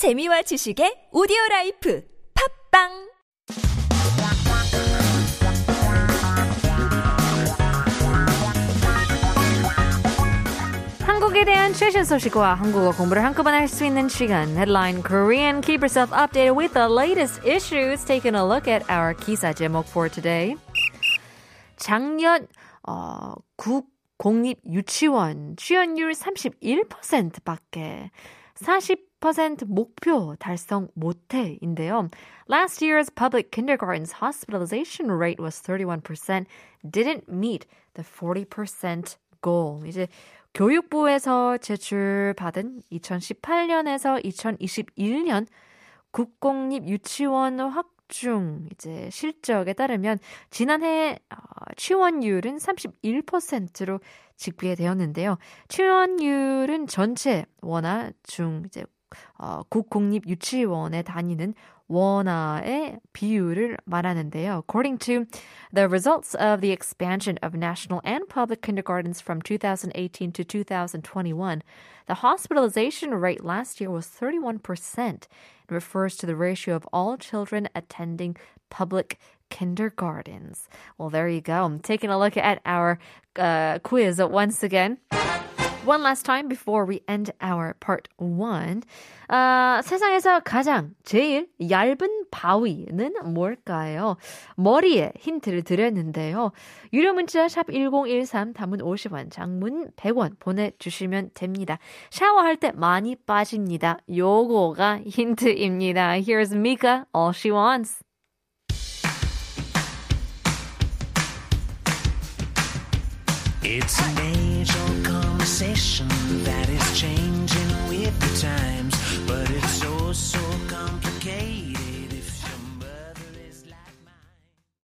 재미와 지식의 오디오 라이프 팟빵 한국에 대한 최신 소식과 한국어 공부를 한꺼번에 할 수 있는 시간 Headline Korean Keep yourself updated with the latest issues Taking a look at our 기사 제목 for today 작년 어, 국 공립 유치원 취원률 31%밖에 40% 목표 달성 못해인데요. Last year's public kindergarten's hospitalization rate was 31%, didn't meet the 40% goal. 이제 교육부에서 제출받은 2018년에서 2021년 국공립 유치원 확 중 이제 실적에 따르면 지난해 어, 취원율은 31%로 집계되었는데요. 취원율은 전체 원화 중 이제 어, 국공립 유치원에 다니는 원화의 비율을 말하는데요. According to the results of the expansion of national and public kindergartens from 2018 to 2021, the hospitalization rate last year was 31%. It refers to the ratio of all children attending public kindergartens. Well, there you go. I'm taking a look at our uh, quiz once again. One last time before we end our part one. 아, 세상에서 가장 제일 얇은 바위는 뭘까요? 머리에 힌트를 드렸는데요. 유료 문자 샵 1013 담은 50원, 장문 100원 보내주시면 됩니다. 샤워할 때 많이 빠집니다. 요거가 힌트입니다. Here's Mika, All She Wants. It's an obsession that is changing.